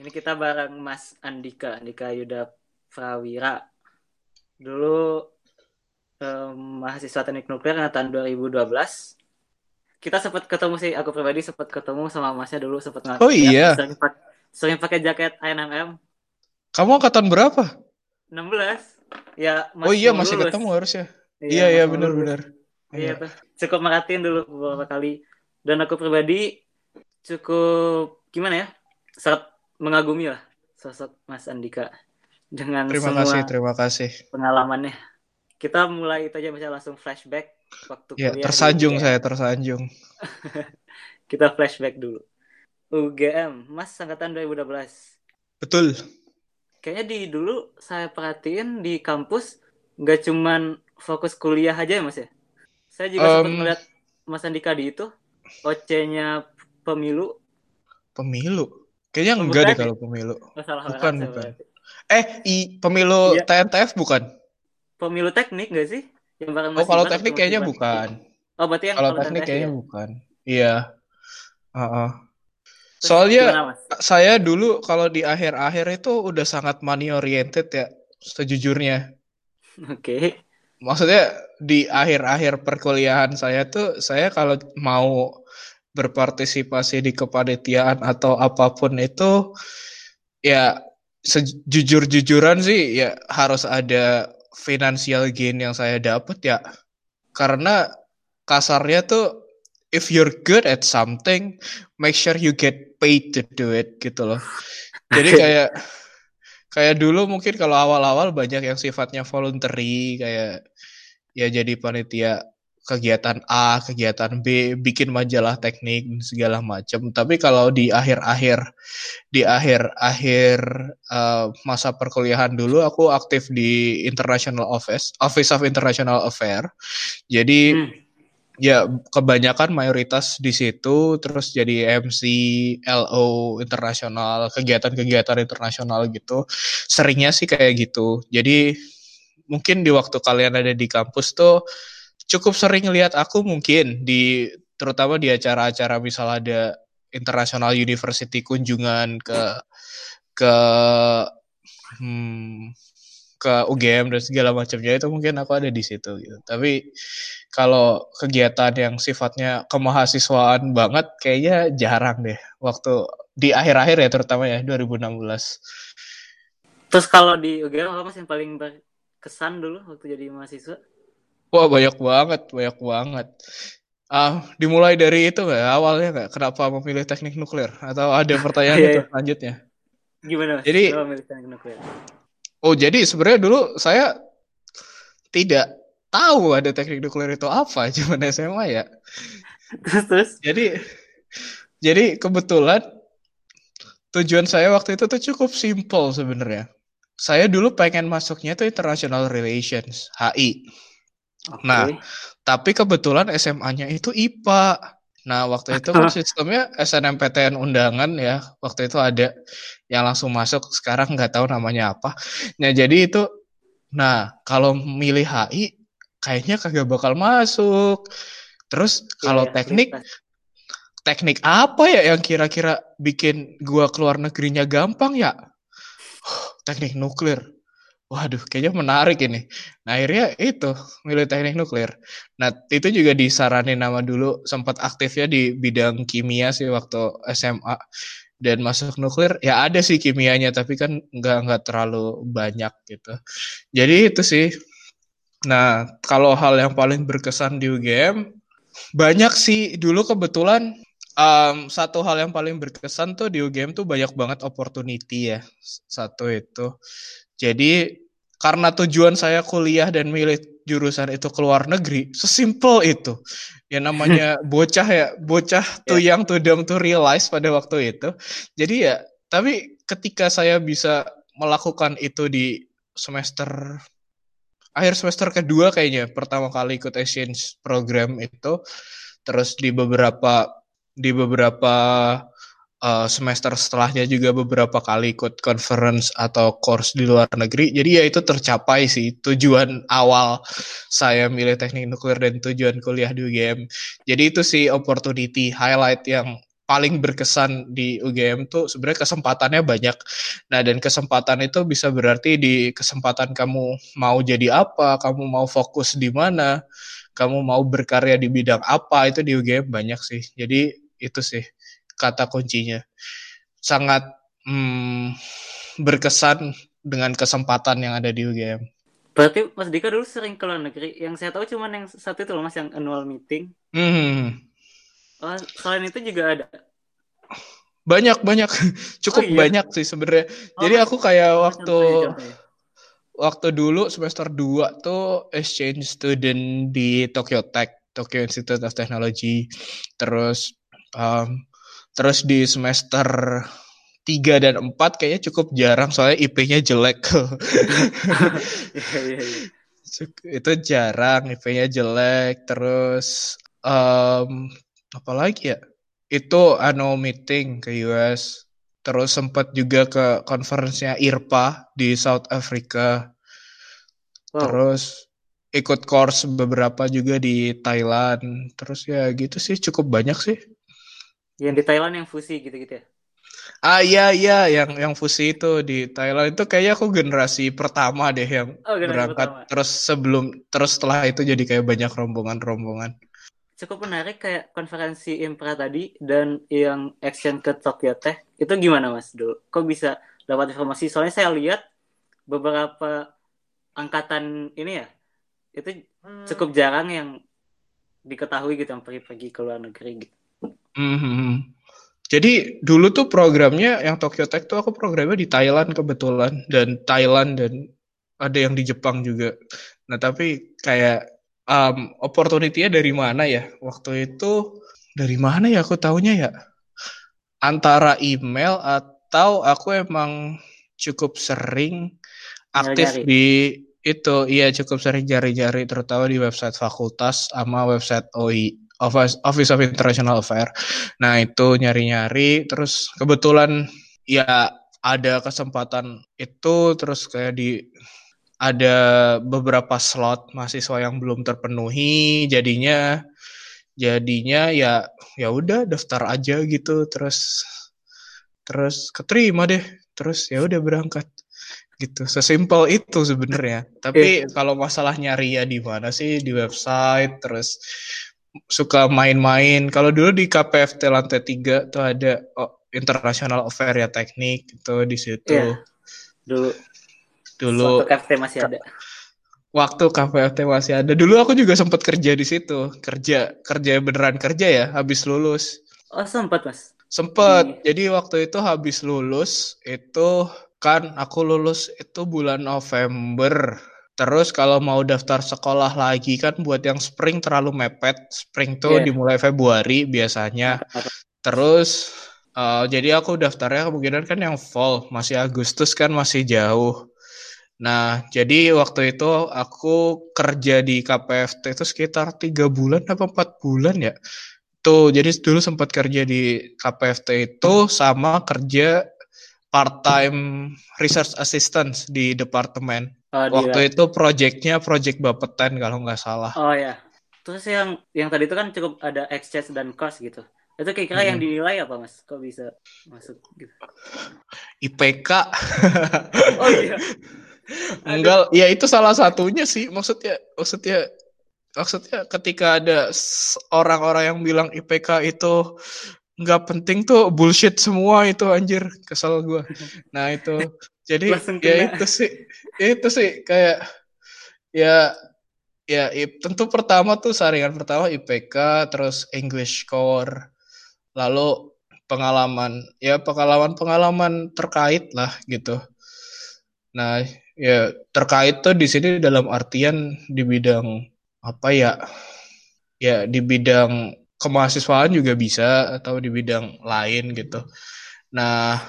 Ini kita bareng Mas Andika, Andika Yuda Prawira. Dulu um, mahasiswa teknik nuklir tahun 2012. Kita sempat ketemu sih, aku pribadi sempat ketemu sama masnya dulu sempat Oh iya. Sering, pak sering pakai jaket INMM. Kamu angkatan berapa? 16. Ya, oh iya masih lulus. ketemu harusnya. Iya iya benar-benar. Iya, iya tuh. Cukup merhatiin dulu beberapa kali. Dan aku pribadi cukup gimana ya? Sangat mengagumi lah sosok Mas Andika dengan terima semua kasih terima kasih. pengalamannya. Kita mulai itu aja bisa langsung flashback waktu ya, kuliah tersanjung saya tersanjung. Kita flashback dulu. UGM Mas angkatan 2012 betul. Kayaknya di dulu saya perhatiin di kampus nggak cuman fokus kuliah aja ya Mas ya? Saya juga um, sempat melihat Mas Andika di itu OC-nya pemilu. Pemilu Kayaknya enggak deh kalau pemilu. Masalah bukan, bukan. Eh, i pemilu iya. TNTF bukan? Pemilu teknik enggak sih? Yang oh, kalau teknik kayaknya bukan. Oh, berarti yang kalau teknik kayaknya ya? bukan. Iya. Uh -uh. Soalnya gimana, saya dulu kalau di akhir-akhir itu udah sangat money oriented ya, sejujurnya. Oke. Okay. Maksudnya di akhir-akhir perkuliahan saya tuh saya kalau mau berpartisipasi di kepanitiaan atau apa pun itu ya sejujur-jujuran sih ya harus ada financial gain yang saya dapat ya. Karena kasarnya tuh if you're good at something make sure you get paid to do it gitu loh. Jadi kayak kayak dulu mungkin kalau awal-awal banyak yang sifatnya voluntary kayak ya jadi panitia kegiatan A, kegiatan B, bikin majalah teknik segala macam. Tapi kalau di akhir-akhir di akhir-akhir uh, masa perkuliahan dulu aku aktif di International Office, Office of International Affair. Jadi hmm. ya kebanyakan mayoritas di situ terus jadi MC, LO internasional, kegiatan-kegiatan internasional gitu. Seringnya sih kayak gitu. Jadi mungkin di waktu kalian ada di kampus tuh cukup sering lihat aku mungkin di terutama di acara-acara misal ada international university kunjungan ke ke hmm, ke UGM dan segala macamnya itu mungkin aku ada di situ gitu. Tapi kalau kegiatan yang sifatnya kemahasiswaan banget kayaknya jarang deh waktu di akhir-akhir ya terutama ya 2016. Terus kalau di UGM apa sih yang paling berkesan dulu waktu jadi mahasiswa? Wah banyak banget, banyak banget. Ah, dimulai dari itu nggak awalnya nggak kenapa memilih teknik nuklir atau ada pertanyaan iya, itu iya. selanjutnya? Gimana? Mas? Jadi, oh jadi sebenarnya dulu saya tidak tahu ada teknik nuklir itu apa, cuma SMA ya. Terus terus. Jadi jadi kebetulan tujuan saya waktu itu tuh cukup simple sebenarnya. Saya dulu pengen masuknya tuh international relations, HI. Okay. Nah, tapi kebetulan SMA-nya itu IPA. Nah, waktu itu kan sistemnya SNMPTN undangan ya. Waktu itu ada yang langsung masuk, sekarang nggak tahu namanya apa. Nah, jadi itu, nah kalau milih HI, kayaknya kagak bakal masuk. Terus kalau yeah, teknik, yeah. teknik apa ya yang kira-kira bikin gua keluar negerinya gampang ya? teknik nuklir waduh kayaknya menarik ini. Nah akhirnya itu milih teknik nuklir. Nah itu juga disaranin nama dulu sempat aktifnya di bidang kimia sih waktu SMA dan masuk nuklir ya ada sih kimianya tapi kan nggak nggak terlalu banyak gitu. Jadi itu sih. Nah kalau hal yang paling berkesan di UGM banyak sih dulu kebetulan um, satu hal yang paling berkesan tuh di UGM tuh banyak banget opportunity ya satu itu jadi karena tujuan saya kuliah dan milih jurusan itu ke luar negeri, sesimpel itu. Ya namanya bocah ya, bocah tuh yeah. yang tuh dumb to realize pada waktu itu. Jadi ya, tapi ketika saya bisa melakukan itu di semester akhir semester kedua kayaknya pertama kali ikut exchange program itu terus di beberapa di beberapa uh, semester setelahnya juga beberapa kali ikut conference atau course di luar negeri. Jadi ya itu tercapai sih tujuan awal saya milih teknik nuklir dan tujuan kuliah di UGM. Jadi itu sih opportunity highlight yang paling berkesan di UGM tuh sebenarnya kesempatannya banyak. Nah, dan kesempatan itu bisa berarti di kesempatan kamu mau jadi apa, kamu mau fokus di mana, kamu mau berkarya di bidang apa itu di UGM banyak sih. Jadi itu sih kata kuncinya. Sangat hmm, berkesan dengan kesempatan yang ada di UGM. Berarti Mas Dika dulu sering ke luar negeri. Yang saya tahu cuma yang satu itu loh Mas yang annual meeting. Hmm. Oh, selain itu juga ada. Banyak banyak, cukup oh, iya? banyak sih sebenarnya. Oh, Jadi aku kayak waktu waktu dulu semester 2 tuh exchange student di Tokyo Tech, Tokyo Institute of Technology. Terus um, terus di semester 3 dan 4 kayaknya cukup jarang soalnya IP-nya jelek. Iya, iya, iya. Itu jarang, IP-nya jelek. Terus um, apalagi ya itu annual meeting ke US terus sempat juga ke konferensinya IRPA di South Africa wow. terus ikut course beberapa juga di Thailand terus ya gitu sih cukup banyak sih yang di Thailand yang fusi gitu-gitu ya Ah iya iya yang yang fusi itu di Thailand itu kayaknya aku generasi pertama deh yang oh, berangkat pertama. terus sebelum terus setelah itu jadi kayak banyak rombongan-rombongan cukup menarik kayak konferensi Impra tadi dan yang action ke Tokyo Tech itu gimana mas dulu? Kok bisa dapat informasi? Soalnya saya lihat beberapa angkatan ini ya itu cukup jarang yang diketahui gitu yang pergi-pergi ke luar negeri gitu. Mm -hmm. Jadi dulu tuh programnya yang Tokyo Tech tuh aku programnya di Thailand kebetulan dan Thailand dan ada yang di Jepang juga. Nah tapi kayak um, opportunity-nya dari mana ya? Waktu itu dari mana ya aku tahunya ya? Antara email atau aku emang cukup sering aktif Jari. di itu iya cukup sering jari-jari terutama di website fakultas sama website OI Office, Office of International Affairs. Nah itu nyari-nyari terus kebetulan ya ada kesempatan itu terus kayak di ada beberapa slot mahasiswa yang belum terpenuhi jadinya jadinya ya ya udah daftar aja gitu terus terus keterima deh terus ya udah berangkat gitu sesimpel itu sebenarnya tapi yeah. kalau masalah nyari ya di mana sih di website terus suka main-main kalau dulu di KPFT lantai tiga tuh ada oh, International Affair ya teknik itu di situ yeah. dulu Dulu waktu KFT masih ada. Waktu KFT masih ada. Dulu aku juga sempat kerja di situ. Kerja, kerja beneran kerja ya, habis lulus. Oh, sempat, Mas. Sempat. Hmm. Jadi waktu itu habis lulus itu kan aku lulus itu bulan November. Terus kalau mau daftar sekolah lagi kan buat yang spring terlalu mepet. Spring tuh yeah. dimulai Februari biasanya. Terus uh, jadi aku daftarnya kemungkinan kan yang fall, masih Agustus kan masih jauh. Nah, jadi waktu itu aku kerja di KPFT itu sekitar tiga bulan apa empat bulan ya. Tuh, jadi dulu sempat kerja di KPFT itu sama kerja part-time research assistant di departemen. Oh, waktu itu projectnya project Bapeten kalau nggak salah. Oh ya. Terus yang yang tadi itu kan cukup ada exchange dan cost gitu. Itu kira-kira hmm. yang dinilai apa mas? Kok bisa masuk gitu? IPK. oh iya. Enggak, ya itu salah satunya sih. Maksudnya, maksudnya, maksudnya ketika ada orang-orang yang bilang IPK itu nggak penting tuh bullshit semua itu anjir kesel gue. Nah itu, jadi ya itu sih, itu sih kayak ya ya tentu pertama tuh saringan pertama IPK terus English core lalu pengalaman ya pengalaman pengalaman terkait lah gitu nah Ya, terkait tuh di sini dalam artian di bidang apa ya? Ya, di bidang kemahasiswaan juga bisa atau di bidang lain gitu. Nah,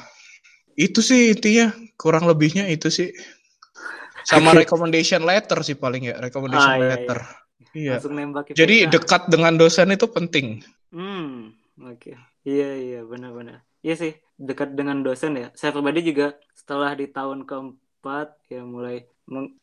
itu sih intinya kurang lebihnya itu sih. Sama recommendation letter sih paling ya, recommendation ah, iya, letter. Iya. iya. Jadi dekat dengan dosen itu penting. Hmm, oke. Okay. Iya, iya, benar-benar. Iya sih, dekat dengan dosen ya. Saya pribadi juga setelah di tahun ke cepat ya mulai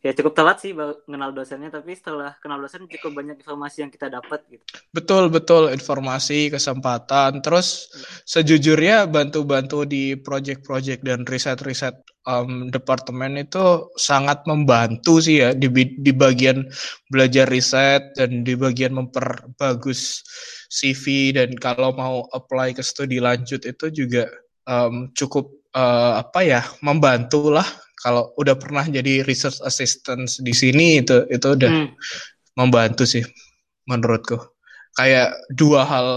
ya cukup telat sih kenal dosennya tapi setelah kenal dosen cukup banyak informasi yang kita dapat gitu. Betul betul. Informasi kesempatan. Terus sejujurnya bantu-bantu di project-project dan riset-riset um, departemen itu sangat membantu sih ya di di bagian belajar riset dan di bagian memperbagus CV dan kalau mau apply ke studi lanjut itu juga um, cukup uh, apa ya membantu lah kalau udah pernah jadi research assistant di sini itu itu udah hmm. membantu sih menurutku. Kayak dua hal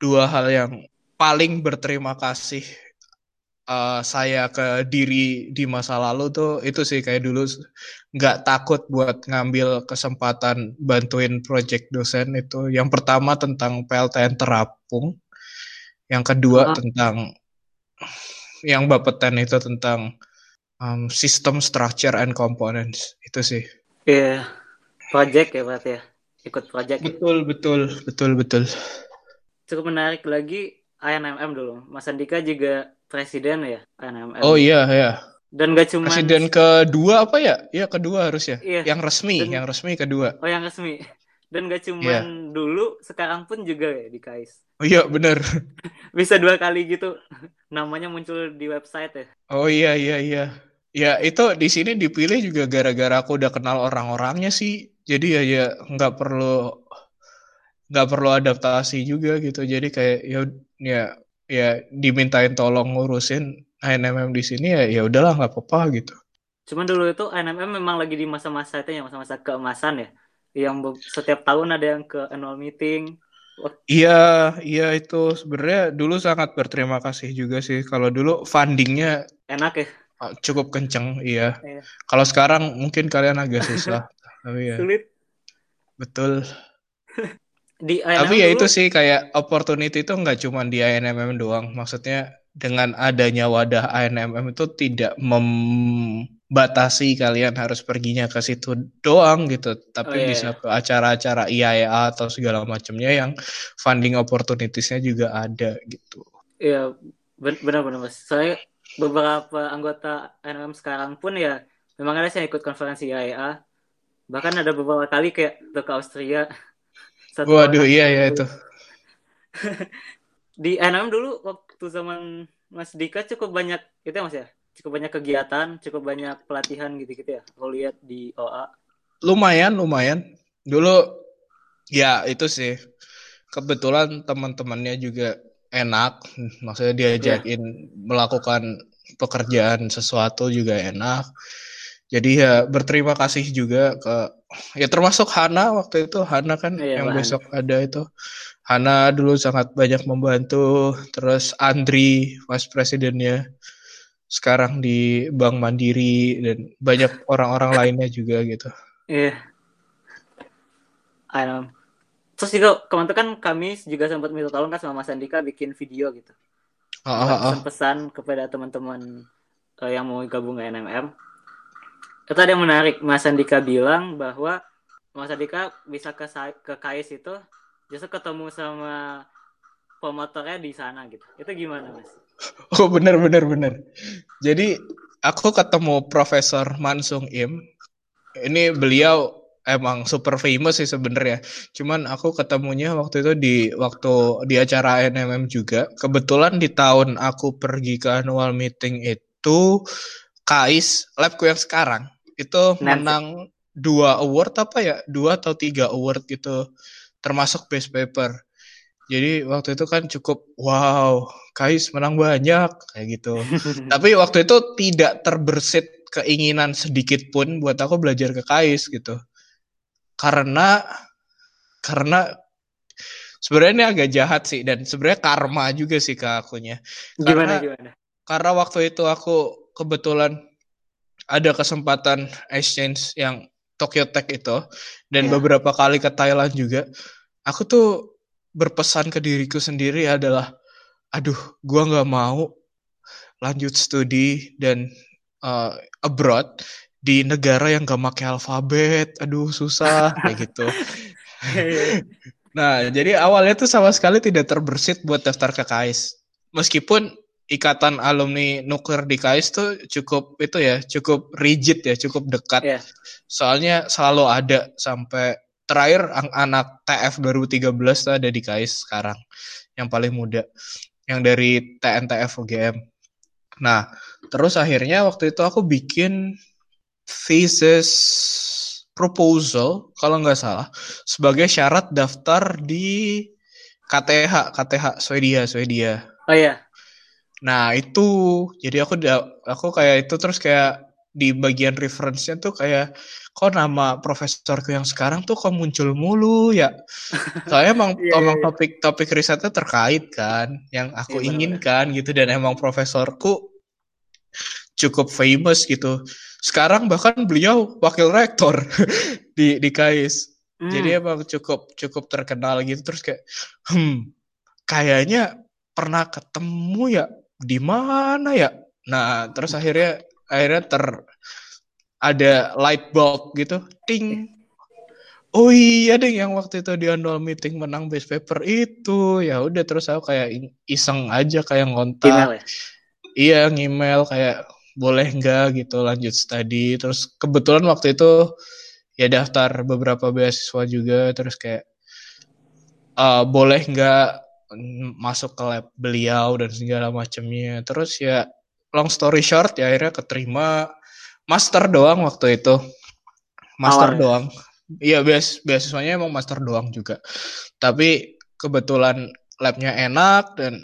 dua hal yang paling berterima kasih uh, saya ke diri di masa lalu tuh itu sih kayak dulu nggak takut buat ngambil kesempatan bantuin project dosen itu. Yang pertama tentang PLTN terapung yang kedua uh tentang yang Bapeten itu tentang um, system structure and components itu sih. Iya, yeah. project ya berarti ya, ikut project. Ya? Betul ya? betul betul betul. Cukup menarik lagi ANMM dulu. Mas Andika juga presiden ya ANMM. Oh iya iya. Dan gak cuma presiden kedua apa ya? Iya kedua harus ya. Iya. Yang resmi, Dan... yang resmi kedua. Oh yang resmi. Dan gak cuma yeah. dulu, sekarang pun juga ya di KAIS. Oh iya bener. Bisa dua kali gitu namanya muncul di website ya. Oh iya iya iya. Ya itu di sini dipilih juga gara-gara aku udah kenal orang-orangnya sih. Jadi ya ya nggak perlu nggak perlu adaptasi juga gitu. Jadi kayak ya ya ya dimintain tolong ngurusin ANMM di sini ya ya udahlah nggak apa-apa gitu. Cuman dulu itu ANMM memang lagi di masa-masa itu ya masa-masa keemasan ya. Yang setiap tahun ada yang ke annual meeting. Iya, iya itu sebenarnya dulu sangat berterima kasih juga sih. Kalau dulu fundingnya enak ya cukup kenceng, iya. iya. Kalau sekarang mungkin kalian agak susah, tapi ya. Sulit. Betul. di tapi ya itu sih kayak opportunity itu nggak cuma di INMM doang. Maksudnya dengan adanya wadah INMM itu tidak membatasi kalian harus perginya ke situ doang gitu, tapi oh, iya. bisa ke acara-acara IAEA atau segala macamnya yang funding opportunitiesnya juga ada gitu. Iya, benar-benar mas. Saya beberapa anggota NM sekarang pun ya memang ada yang ikut konferensi IAEA bahkan ada beberapa kali kayak ke Austria satu waduh iya iya itu di NM dulu waktu zaman Mas Dika cukup banyak itu ya Mas ya cukup banyak kegiatan cukup banyak pelatihan gitu-gitu ya aku lihat di OA lumayan lumayan. Dulu ya itu sih. Kebetulan teman-temannya juga enak. Maksudnya diajakin yeah. melakukan pekerjaan sesuatu juga enak. Jadi ya berterima kasih juga ke ya termasuk Hana waktu itu. Hana kan yeah, yang besok ada itu. Hana dulu sangat banyak membantu. Terus Andri vice presidennya sekarang di Bank Mandiri dan banyak orang-orang lainnya juga gitu. Iya. Yeah terus juga kemarin kan kami juga sempat minta tolong kan sama Mas Andika bikin video gitu oh, oh, oh. pesan-pesan kepada teman-teman uh, yang mau gabung ke NMM itu ada yang menarik Mas Andika bilang bahwa Mas Andika bisa ke ke KAIS itu justru ketemu sama pemotornya di sana gitu itu gimana Mas Oh benar benar benar jadi aku ketemu Profesor Mansung Im ini beliau emang super famous sih sebenarnya. Cuman aku ketemunya waktu itu di waktu di acara NMM juga. Kebetulan di tahun aku pergi ke annual meeting itu Kais labku yang sekarang itu Nanti. menang dua award apa ya dua atau tiga award gitu termasuk best paper jadi waktu itu kan cukup wow Kais menang banyak kayak gitu tapi waktu itu tidak terbersit keinginan sedikit pun buat aku belajar ke Kais gitu karena karena sebenarnya ini agak jahat sih dan sebenarnya karma juga sih ke akunya. Karena, gimana gimana? Karena waktu itu aku kebetulan ada kesempatan exchange yang Tokyo Tech itu dan yeah. beberapa kali ke Thailand juga. Aku tuh berpesan ke diriku sendiri adalah aduh, gua nggak mau lanjut studi dan uh, abroad di negara yang gak pakai alfabet, aduh susah kayak gitu. nah, jadi awalnya tuh sama sekali tidak terbersit buat daftar ke KAIS. Meskipun ikatan alumni nuklir di KAIS tuh cukup itu ya, cukup rigid ya, cukup dekat. Iya. Soalnya selalu ada sampai terakhir ang- anak TF 2013 tuh ada di KAIS sekarang yang paling muda yang dari TNTF UGM. Nah, terus akhirnya waktu itu aku bikin thesis proposal kalau nggak salah sebagai syarat daftar di KTH KTH Swedia Swedia. Oh iya. Nah itu jadi aku aku kayak itu terus kayak di bagian reference-nya tuh kayak kok nama profesorku yang sekarang tuh kok muncul mulu ya. Soalnya emang Iya, emang iya. topik topik risetnya terkait kan yang aku Iya, benar-benar. inginkan gitu dan emang profesorku cukup famous gitu. Sekarang bahkan beliau wakil rektor di di KAIS. Hmm. Jadi emang cukup cukup terkenal gitu terus kayak hmm kayaknya pernah ketemu ya di mana ya. Nah, terus akhirnya akhirnya ter ada light bulb gitu, ting. Oh iya deh yang waktu itu di annual meeting menang best paper itu. Ya udah terus aku kayak iseng aja kayak ngontak. email ya. Iya, ngemail kayak boleh nggak gitu lanjut studi. Terus kebetulan waktu itu ya daftar beberapa beasiswa juga. Terus kayak eh, boleh nggak masuk ke lab beliau dan segala macamnya. Terus ya long story short ya akhirnya keterima master doang waktu itu. Master Awalnya. doang. Iya, beas beasiswanya emang master doang juga. Tapi kebetulan labnya enak dan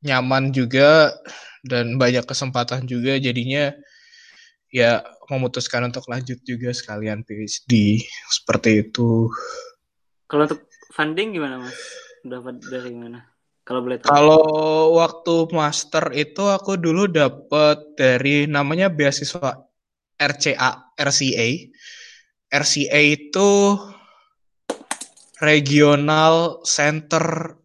nyaman juga dan banyak kesempatan juga jadinya ya memutuskan untuk lanjut juga sekalian PhD seperti itu. Kalau untuk funding gimana mas? Dapat dari mana? Kalau boleh tahu. Kalau waktu master itu aku dulu dapat dari namanya beasiswa RCA, RCA. RCA itu Regional Center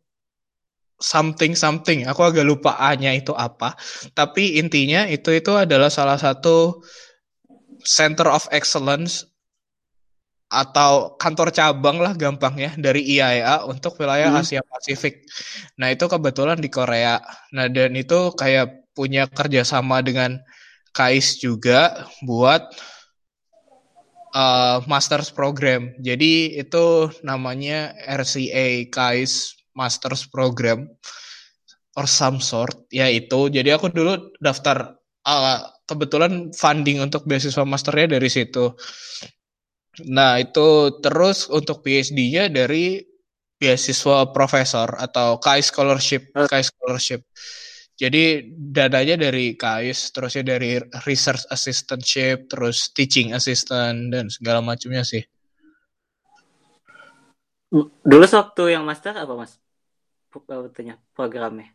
something something. Aku agak lupa A-nya itu apa. Tapi intinya itu itu adalah salah satu Center of Excellence atau kantor cabang lah gampangnya dari IAEA untuk wilayah Hmm. Asia Pasifik. Nah itu kebetulan di Korea. Nah dan itu kayak punya kerjasama dengan KAIS juga buat uh, Masters Program. Jadi itu namanya RCA KAIS Masters Program or some sort. Ya itu. Jadi aku dulu daftar uh, kebetulan funding untuk beasiswa masternya dari situ. Nah, itu terus untuk PhD-nya dari beasiswa profesor atau KAIS scholarship, Oh. KAIS scholarship. Jadi dananya dari KAIS, terusnya dari research assistantship, terus teaching assistant dan segala macamnya sih. Dulu waktu yang master apa mas? Waktunya programnya.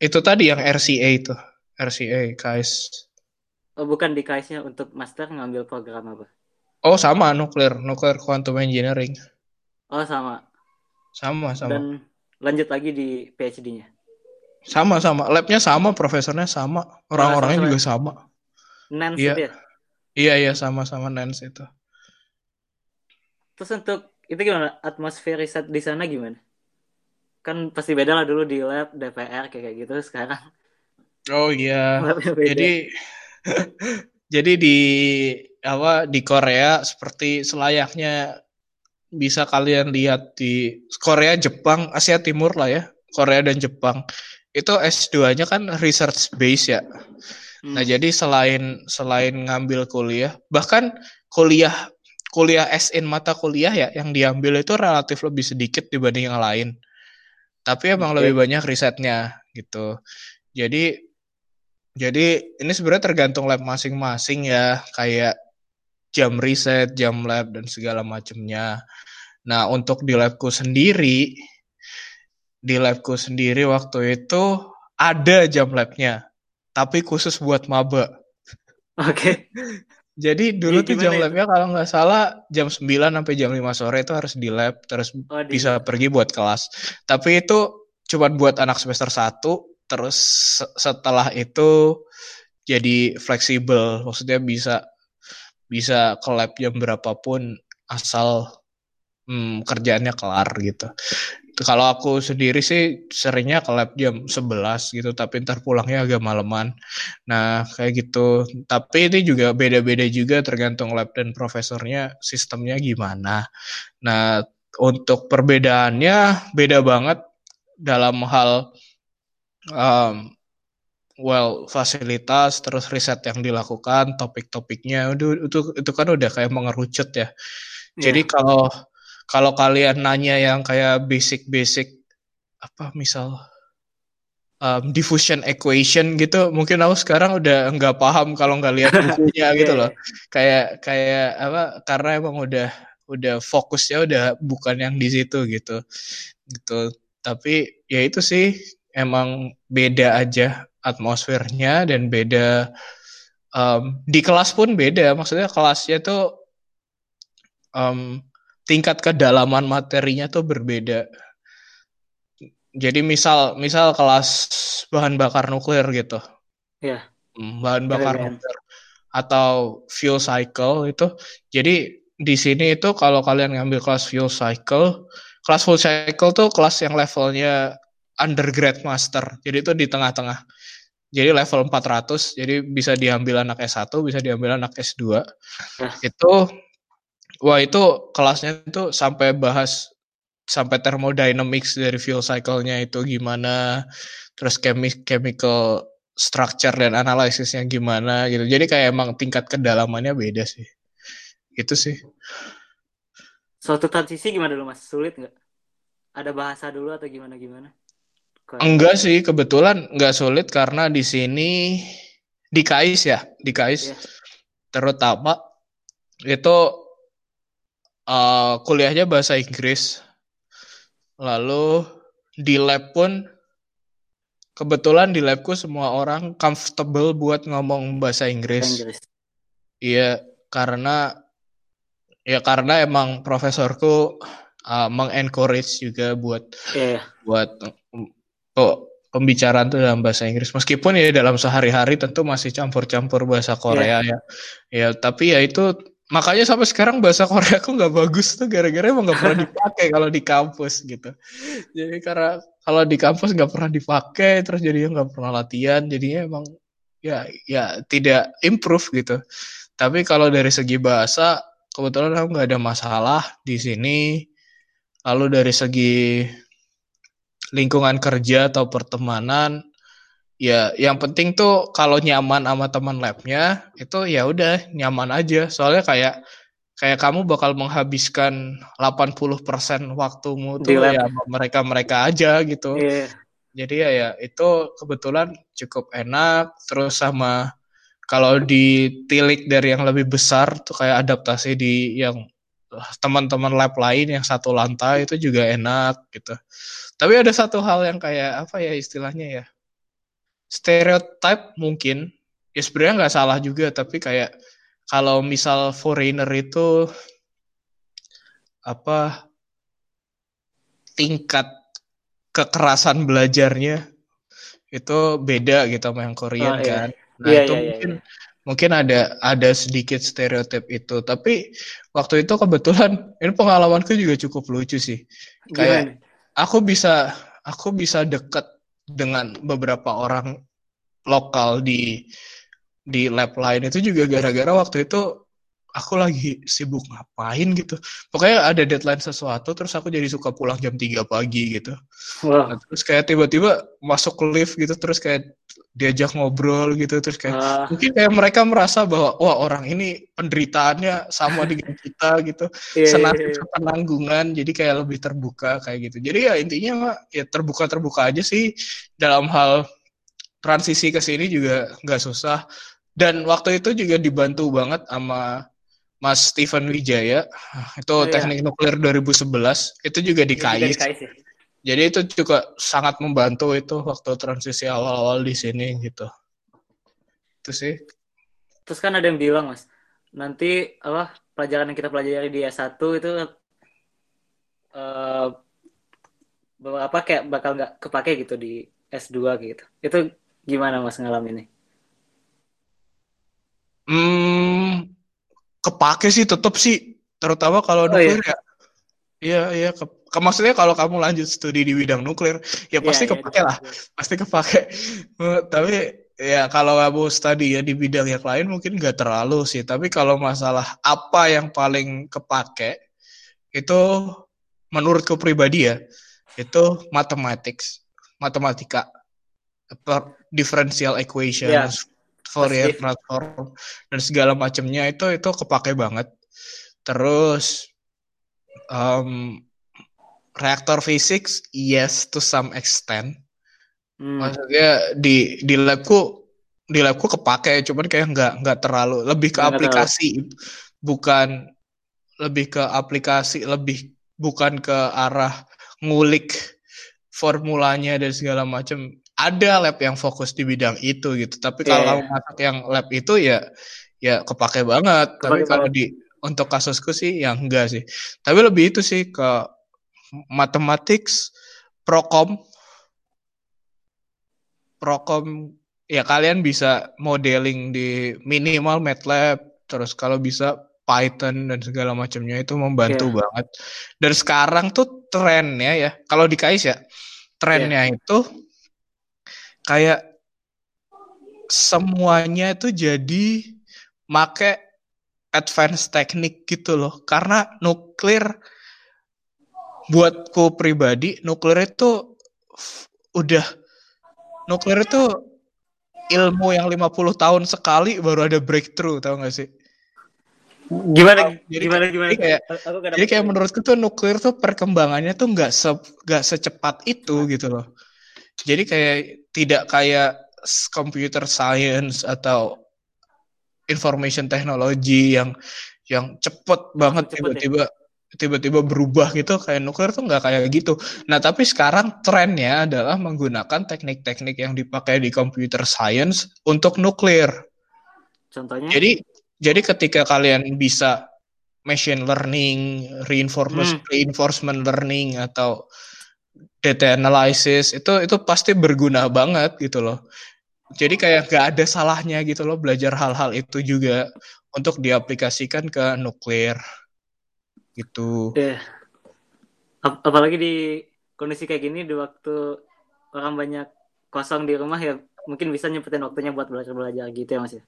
Itu tadi yang RCA itu, RCA KAIS. Oh bukan di KAIS-nya untuk master ngambil program apa? Oh sama nuklir, nuklir quantum engineering. Oh sama. Sama sama. Dan lanjut lagi di PhD-nya. Sama sama. Labnya sama, profesornya sama, orang-orangnya juga sama. Nance Iya. ya. Iya iya sama-sama Nance itu. Terus untuk itu gimana? Atmosfer riset di sana gimana? Kan pasti beda lah dulu di lab DPR kayak gitu sekarang Oh iya. Jadi jadi di apa di Korea seperti selayaknya bisa kalian lihat di Korea, Jepang, Asia Timur lah ya. Korea dan Jepang. Itu S2-nya kan research base ya. Hmm. Nah, jadi selain selain ngambil kuliah, bahkan kuliah kuliah S in mata kuliah ya yang diambil itu relatif lebih sedikit dibanding yang lain. Tapi emang Oke. lebih banyak risetnya gitu. Jadi jadi ini sebenarnya tergantung lab masing-masing ya, kayak jam riset, jam lab dan segala macamnya. Nah, untuk di labku sendiri di labku sendiri waktu itu ada jam labnya, tapi khusus buat maba. Oke. Jadi dulu Di- tuh gimana jam labnya kalau nggak salah jam 9 sampai jam 5 sore itu harus di lab terus Oh, di- bisa pergi buat kelas. Tapi itu cuma buat anak semester 1 terus se- setelah itu jadi fleksibel. Maksudnya bisa bisa ke lab jam berapapun asal hmm, kerjaannya kelar gitu. kalau aku sendiri sih seringnya ke lab jam 11 gitu, tapi ntar pulangnya agak maleman. Nah, kayak gitu. Tapi ini juga beda-beda juga tergantung lab dan profesornya sistemnya gimana. Nah, untuk perbedaannya beda banget dalam hal um, well fasilitas terus riset yang dilakukan topik-topiknya itu itu itu kan udah kayak mengerucut ya. Yeah. Jadi kalau kalau kalian nanya yang kayak basic-basic apa misal um, diffusion equation gitu mungkin aku sekarang udah nggak paham kalau nggak lihat bukunya gitu loh. kayak kayak apa karena emang udah udah fokusnya udah bukan yang di situ gitu. Gitu. Tapi ya itu sih emang beda aja atmosfernya dan beda um, di kelas pun beda. Maksudnya kelasnya tuh um, tingkat kedalaman materinya tuh berbeda. Jadi misal misal kelas bahan bakar nuklir gitu. Ya bahan bakar nuklir atau fuel cycle itu. Jadi di sini itu kalau kalian ngambil kelas fuel cycle kelas full cycle tuh kelas yang levelnya undergrad master. Jadi itu di tengah-tengah. Jadi level 400, jadi bisa diambil anak S1, bisa diambil anak S2. Nah. Itu wah itu kelasnya itu sampai bahas sampai thermodynamics dari fuel cycle-nya itu gimana, terus chemical structure dan analisisnya gimana gitu. Jadi kayak emang tingkat kedalamannya beda sih. Itu sih. Suatu transisi gimana dulu Mas? Sulit nggak? Ada bahasa dulu atau gimana gimana? Enggak sih, kebetulan enggak sulit karena di sini di KAIS ya, di KAIS yeah. terutama itu uh, kuliahnya bahasa Inggris. Lalu di lab pun kebetulan di labku semua orang comfortable buat ngomong bahasa Inggris. Inggris. Iya, karena ya karena emang profesorku uh, mengencourage juga buat yeah. buat kok pembicaraan tuh dalam bahasa Inggris? Meskipun ya dalam sehari-hari tentu masih campur-campur bahasa Korea yeah. ya. Ya tapi ya itu makanya sampai sekarang bahasa Korea aku nggak bagus tuh. Gara-gara emang nggak pernah dipakai kalau di kampus gitu. Jadi karena kalau di kampus nggak pernah dipakai terus jadinya nggak pernah latihan jadinya emang ya ya tidak improve gitu. Tapi kalau dari segi bahasa kebetulan aku nggak ada masalah di sini. Lalu dari segi lingkungan kerja atau pertemanan ya yang penting tuh kalau nyaman sama teman labnya itu ya udah nyaman aja soalnya kayak kayak kamu bakal menghabiskan 80% waktumu tuh ya mereka-mereka aja gitu. Yeah. Jadi ya ya itu kebetulan cukup enak terus sama kalau ditilik dari yang lebih besar tuh kayak adaptasi di yang teman-teman lab lain yang satu lantai itu juga enak gitu. Tapi ada satu hal yang kayak apa ya istilahnya ya stereotype mungkin ya sebenarnya nggak salah juga tapi kayak kalau misal foreigner itu apa tingkat kekerasan belajarnya itu beda gitu sama yang Korean oh, iya. kan. Nah iya, itu iya, mungkin iya. Mungkin ada ada sedikit stereotip itu tapi waktu itu kebetulan ini pengalamanku juga cukup lucu sih. Kayak aku bisa aku bisa deket dengan beberapa orang lokal di di lab lain itu juga gara-gara waktu itu aku lagi sibuk ngapain gitu. Pokoknya ada deadline sesuatu terus aku jadi suka pulang jam 3 pagi gitu. Wow. Nah, terus kayak tiba-tiba masuk lift gitu terus kayak diajak ngobrol gitu terus kayak uh. mungkin kayak mereka merasa bahwa wah orang ini penderitaannya sama dengan kita gitu. yeah, Senang yeah, yeah. penanggungan jadi kayak lebih terbuka kayak gitu. Jadi ya intinya mah ya terbuka-terbuka aja sih dalam hal transisi ke sini juga nggak susah dan waktu itu juga dibantu banget sama Mas Steven Wijaya itu oh, iya. teknik iya. nuklir 2011 itu juga di KAIS. Jadi itu juga sangat membantu itu waktu transisi awal-awal di sini gitu. Itu sih. Terus kan ada yang bilang Mas, nanti apa pelajaran yang kita pelajari di S1 itu uh, apa kayak bakal nggak kepake gitu di S2 gitu. Itu gimana Mas ngalamin ini? Hmm, kepake sih tetap sih terutama kalau oh, nuklir iya. ya iya iya ke, maksudnya kalau kamu lanjut studi di bidang nuklir ya Iya, pasti iya, kepake lah. pasti kepake. Eh, tapi ya kalau kamu studi ya di bidang yang lain mungkin nggak terlalu sih. Tapi kalau masalah apa yang paling kepake itu menurutku pribadi ya itu mathematics matematika. Per- differential equation Iya. Fourier transform dan segala macamnya itu itu kepake banget. Terus um, reaktor physics yes to some extent Hmm. maksudnya di di labku di labku kepake cuman kayak nggak nggak terlalu lebih ke Nggak terlalu. aplikasi bukan lebih ke aplikasi lebih bukan ke arah ngulik formulanya dan segala macam ada lab yang fokus di bidang itu gitu tapi Iya, kalau iya. kamu masuk yang lab itu ya ya kepake banget tapi Kepake kalau banget. di untuk kasusku sih ya enggak sih tapi lebih itu sih ke mathematics prokom prokom ya kalian bisa modeling di minimal MATLAB terus kalau bisa Python dan segala macamnya itu membantu Iya. banget dan sekarang tuh trennya ya kalau di KAIS ya trennya Iya. itu kayak semuanya itu jadi make advance teknik gitu loh karena nuklir buatku pribadi nuklir itu udah nuklir itu ilmu yang 50 tahun sekali baru ada breakthrough tau gak sih Gimana Jadi gimana kayak- gimana? jadi kayak- Aku jadi kayak menurutku tuh nuklir tuh perkembangannya tuh nggak se nggak secepat itu gitu loh jadi kayak tidak kayak computer science atau information technology yang yang cepet banget ya. Tiba-tiba berubah gitu kayak nuklir tuh nggak kayak gitu. Nah tapi sekarang trennya adalah menggunakan teknik-teknik yang dipakai di computer science untuk nuklir. Contohnya? Jadi jadi ketika kalian bisa machine learning, reinforcement Hmm. reinforcement learning atau data analysis itu itu pasti berguna banget gitu loh. Jadi kayak gak ada salahnya gitu loh belajar hal-hal itu juga untuk diaplikasikan ke nuklir gitu. Iya. Ap- apalagi di kondisi kayak gini di waktu orang banyak kosong di rumah ya mungkin bisa nyempetin waktunya buat belajar belajar gitu ya mas ya.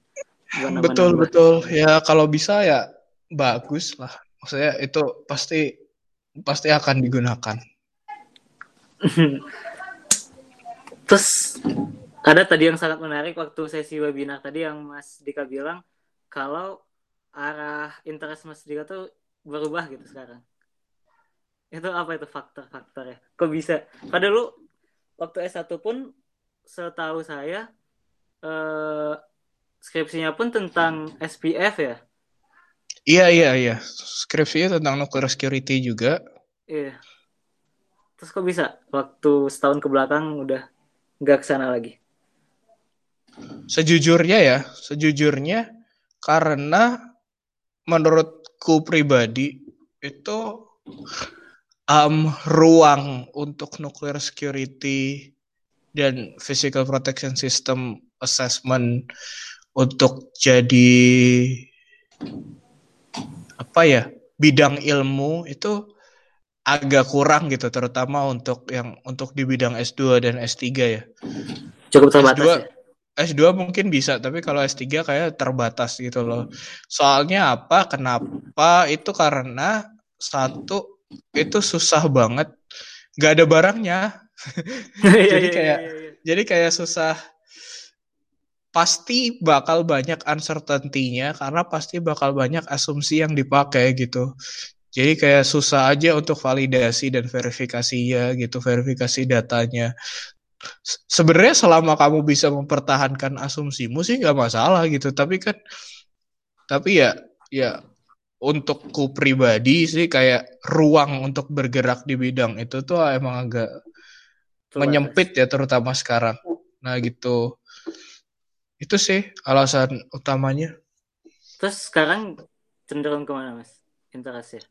Betul betul ya kalau bisa ya bagus lah. Maksudnya itu pasti pasti akan digunakan. terus ada tadi yang sangat menarik waktu sesi webinar tadi yang mas Dika bilang kalau arah interest mas Dika tuh berubah gitu sekarang. Itu apa itu faktor-faktornya? Kok bisa? Padahal lu waktu S1 pun setahu saya eh, skripsinya pun tentang SPF ya? Iya iya iya. Skripsinya tentang nuclear security juga. iya. Terus kok bisa? Waktu setahun ke belakang udah nggak ke sana lagi? Sejujurnya ya, sejujurnya karena menurutku pribadi itu um, ruang untuk nuclear security dan physical protection system assessment untuk jadi apa ya bidang ilmu itu agak kurang gitu terutama untuk yang untuk di bidang S2 dan S3 ya. cukup terbatas S2 ya S2 mungkin bisa, tapi kalau S3 kayak terbatas gitu loh. Soalnya apa? Kenapa? Itu karena satu itu susah banget, nggak ada barangnya. Iya, Jadi iya, kayak- iya, iya. Jadi kayak susah. Pasti bakal banyak uncertainty-nya karena pasti bakal banyak asumsi yang dipakai gitu. Jadi kayak susah aja untuk validasi dan verifikasinya gitu, verifikasi datanya. Se- Sebenarnya selama kamu bisa mempertahankan asumsimu sih nggak masalah gitu, tapi kan tapi ya ya untukku pribadi sih kayak ruang untuk bergerak di bidang itu tuh emang agak Terbatas. menyempit ya terutama sekarang. Nah gitu. Itu sih alasan utamanya. Terus sekarang cenderung ke mana mas? Interest ya?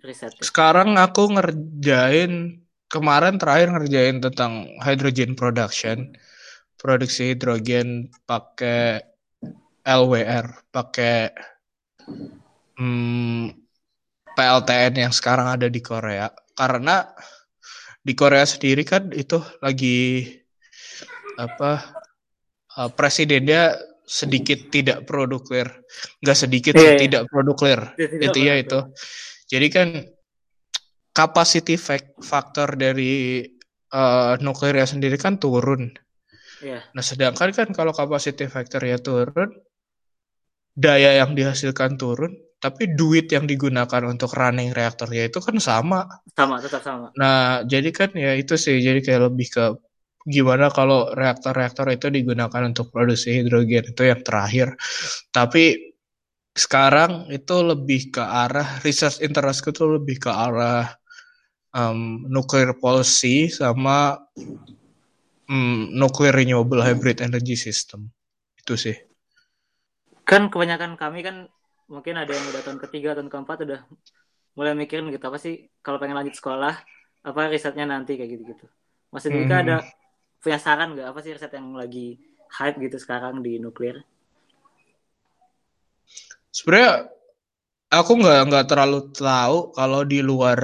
Riset ya? Sekarang aku ngerjain kemarin terakhir ngerjain tentang hydrogen production, produksi hidrogen pakai LWR, pakai hmm, PLTN yang sekarang ada di Korea. Karena di Korea sendiri kan itu lagi apa uh, presidennya sedikit tidak pro nuklir nggak sedikit sih, iya. tidak pro nuklir Tidak itu ya itu. Jadi kan capacity fac- factor dari uh, nuklirnya sendiri kan turun Iya. nah sedangkan kan kalau capacity factornya turun daya yang dihasilkan turun tapi duit yang digunakan untuk running reaktornya itu kan sama Sama, tetap sama. Nah, jadi kan ya itu sih, jadi kayak lebih ke gimana kalau reaktor-reaktor itu digunakan untuk produksi hidrogen itu yang terakhir. Tapi sekarang itu lebih ke arah research interestku tuh lebih ke arah um, nuclear policy sama um, nuclear renewable hybrid energy system. Itu sih. Kan kebanyakan kami kan mungkin ada yang udah tahun ketiga, tahun keempat udah mulai mikirin gitu apa sih kalau pengen lanjut sekolah apa risetnya nanti kayak gitu-gitu. Mas Dika Hmm. ada punya saran nggak apa sih riset yang lagi hype gitu sekarang di nuklir? Sebenarnya aku nggak nggak terlalu tahu kalau di luar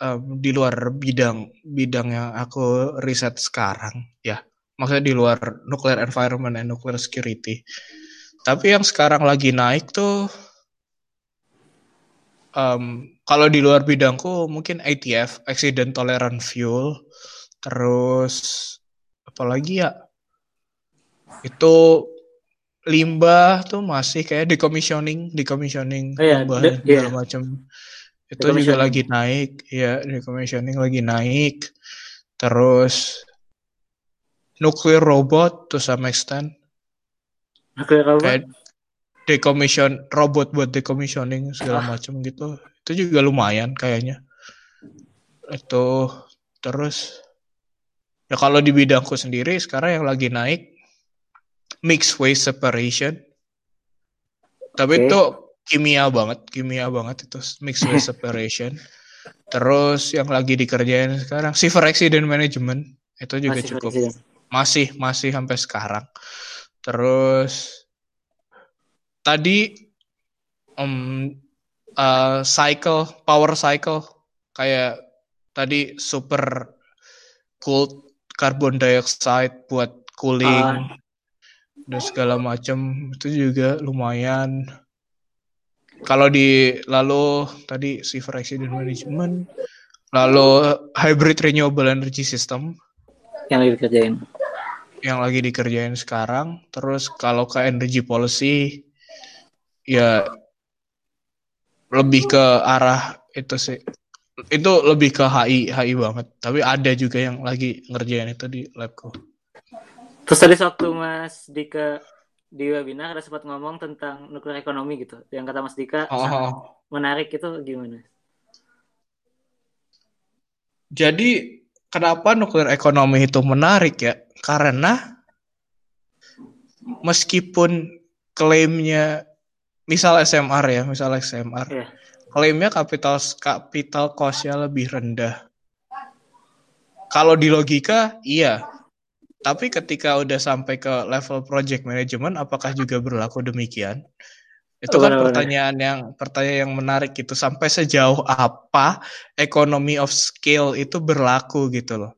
em, di luar bidang bidang yang aku riset sekarang ya. Maksudnya di luar nuclear environment and nuclear security. Tapi yang sekarang lagi naik tuh em, kalau di luar bidangku mungkin ATF accident tolerant fuel terus apalagi ya? Itu limbah tuh masih kayak decommissioning decommissioning Oh iya, segala iya. macam itu juga lagi naik. Ya decommissioning lagi naik. Terus nuclear robot to some extent. Nuklir apa? kayak decommission robot buat decommissioning segala Ah. macam gitu. Itu juga lumayan kayaknya. Itu terus ya kalau di bidangku sendiri sekarang yang lagi naik mixed waste separation. Tapi Oke. itu kimia banget kimia banget itu mixed waste separation. Terus yang lagi dikerjain sekarang severe accident management itu juga Masih cukup. presiden. masih masih sampai sekarang. Terus tadi em, eh, cycle power cycle kayak tadi super cooled carbon dioxide buat cooling dan segala macam itu juga lumayan kalau di lalu tadi silver accident management lalu hybrid renewable energy system Yang lagi dikerjain. yang lagi dikerjain sekarang. Terus kalau ke energy policy ya lebih ke arah itu sih. Itu lebih ke HI HI banget. Tapi ada juga yang lagi ngerjain itu di labku. Terus tadi waktu Mas Dika di webinar ada sempat ngomong tentang nuklir ekonomi gitu. Yang kata Mas Dika Oh, oh. menarik itu gimana? Jadi kenapa nuklir ekonomi itu menarik ya? Karena meskipun klaimnya misal SMR ya, misal SMR, Iya. klaimnya capital capital cost-nya lebih rendah. Kalau di logika iya. Tapi ketika udah sampai ke level project management apakah juga berlaku demikian? Itu kan Benar-benar. pertanyaan yang pertanyaan yang menarik gitu. Sampai sejauh apa economy of scale itu berlaku gitu loh.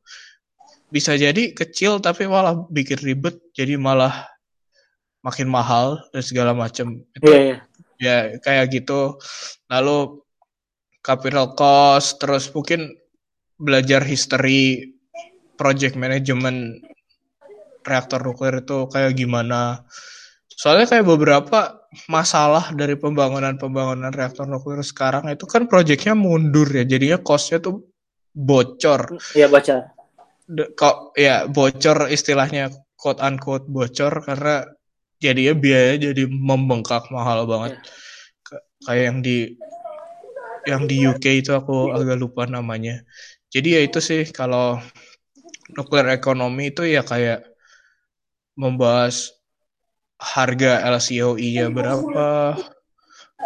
Bisa jadi kecil tapi malah bikin ribet jadi malah makin mahal dan segala macam. Itu Iya, iya. ya kayak gitu lalu capital cost terus mungkin belajar history project management reaktor nuklir itu kayak gimana. Soalnya kayak beberapa masalah dari pembangunan-pembangunan reaktor nuklir sekarang itu kan proyeknya mundur ya. Jadinya costnya tuh bocor. Iya. De- kok ya bocor istilahnya quote unquote bocor karena jadinya biaya jadi membengkak mahal banget. Ka- kayak yang di yang di UK itu aku agak lupa namanya. Jadi ya itu sih kalau nuklir ekonomi itu ya kayak membahas harga LCOE-nya berapa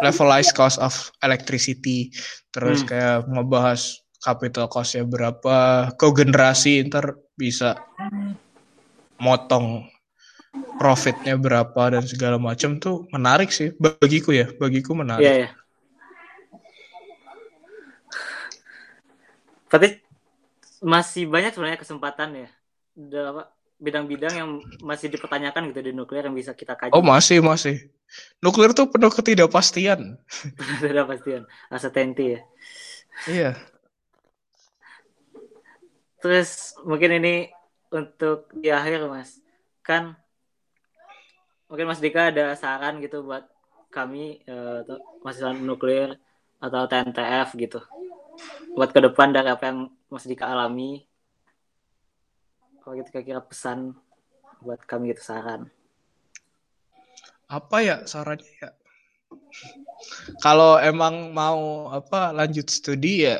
levelized cost of electricity terus Hmm. kayak ngebahas capital cost-nya berapa kogenerasi ntar bisa motong profitnya berapa dan segala macam tuh menarik sih bagiku ya bagiku menarik Iya, iya. Tapi masih banyak sebenarnya kesempatan ya. Bidang-bidang yang masih dipertanyakan gitu di nuklir yang bisa kita kaji. Oh masih masih. Nuklir tuh penuh ketidakpastian. penuh ketidakpastian. Uncertainty ya. Iya. Terus mungkin ini untuk di akhir mas. Kan mungkin Mas Dika ada saran gitu buat kami uh, mahasiswa nuklir atau TNTF gitu buat ke depan dari apa yang Mas Dika alami kalau gitu kira-kira pesan buat kami gitu saran apa ya sarannya ya kalau emang mau apa lanjut studi ya